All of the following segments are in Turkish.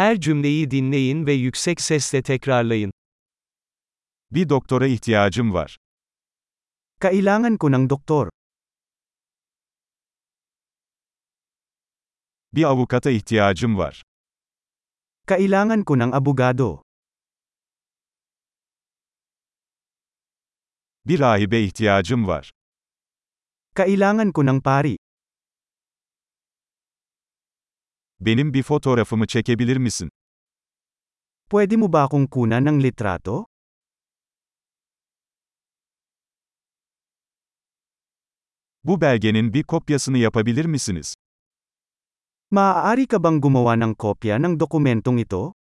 Her cümleyi dinleyin ve yüksek sesle tekrarlayın. Bir doktora ihtiyacım var. Kailangan ko ng doktor. Bir avukata ihtiyacım var. Kailangan ko ng abogado. Bir rahibe ihtiyacım var. Kailangan ko ng pari. Benim bir fotoğrafımı çekebilir misin? Pwede mo ba akong kunan ng litrato? Bu belgenin bir kopyasını yapabilir misiniz? Maaari ka bang gumawa ng kopya ng dokumentong ito?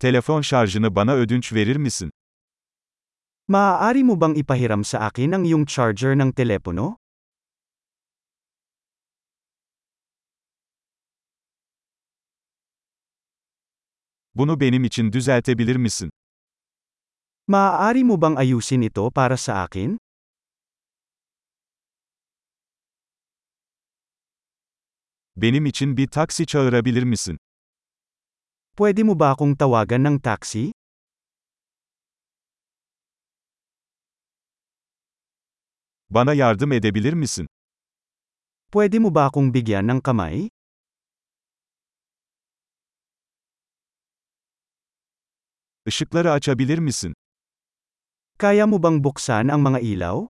Telefon şarjını bana ödünç verir misin? Maaari mo bang ipahiram sa akin ang iyong charger ng telepono? Bunu benim için düzeltebilir misin? Maaari mo bang ayusin ito para sa akin? Benim için bir taksi çağırabilir misin? Pwede mo ba akong tawagan ng taxi? Bana yardım edebilir misin? Pwede mo ba akong bigyan ng kamay? Işıkları açabilir misin? Kaya mo bang buksan ang mga ilaw?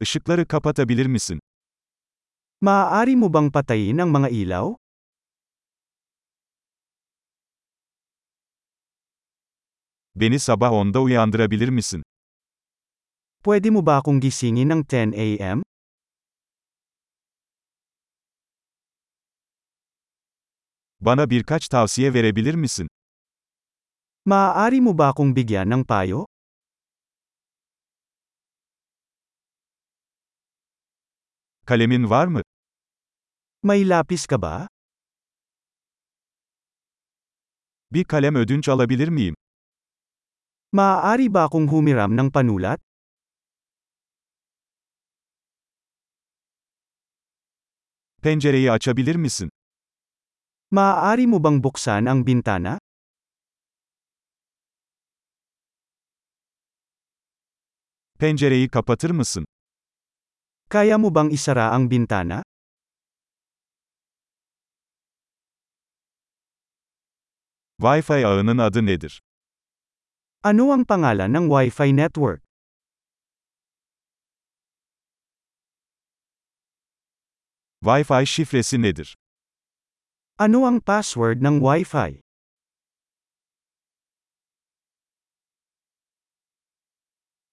Işıkları kapatabilir misin? Maaari mo bang patayin ang mga ilaw? Beni sabah 10'da uyandırabilir misin? Pwede mo ba akong gisingin ng 10 a.m.? Bana birkaç tavsiye verebilir misin? Maaari mo ba akong bigyan ng payo? Kalemin var mı? May lapis ka ba? Bir kalem ödünç alabilir miyim? Maaari ba akong humiram ng panulat? Pencereyi açabilir misin? Maaari mo bang buksan ang bintana? Pencereyi kapatır mısın? Kaya mo bang isara ang bintana? Wi-Fi ağının adı nedir? Ano ang pangalan ng Wi-Fi network? Wi-Fi şifresi nedir? Ano ang password ng Wi-Fi?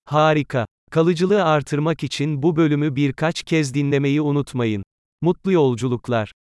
Harika. Kalıcılığı artırmak için bu bölümü birkaç kez dinlemeyi unutmayın. Mutlu yolculuklar.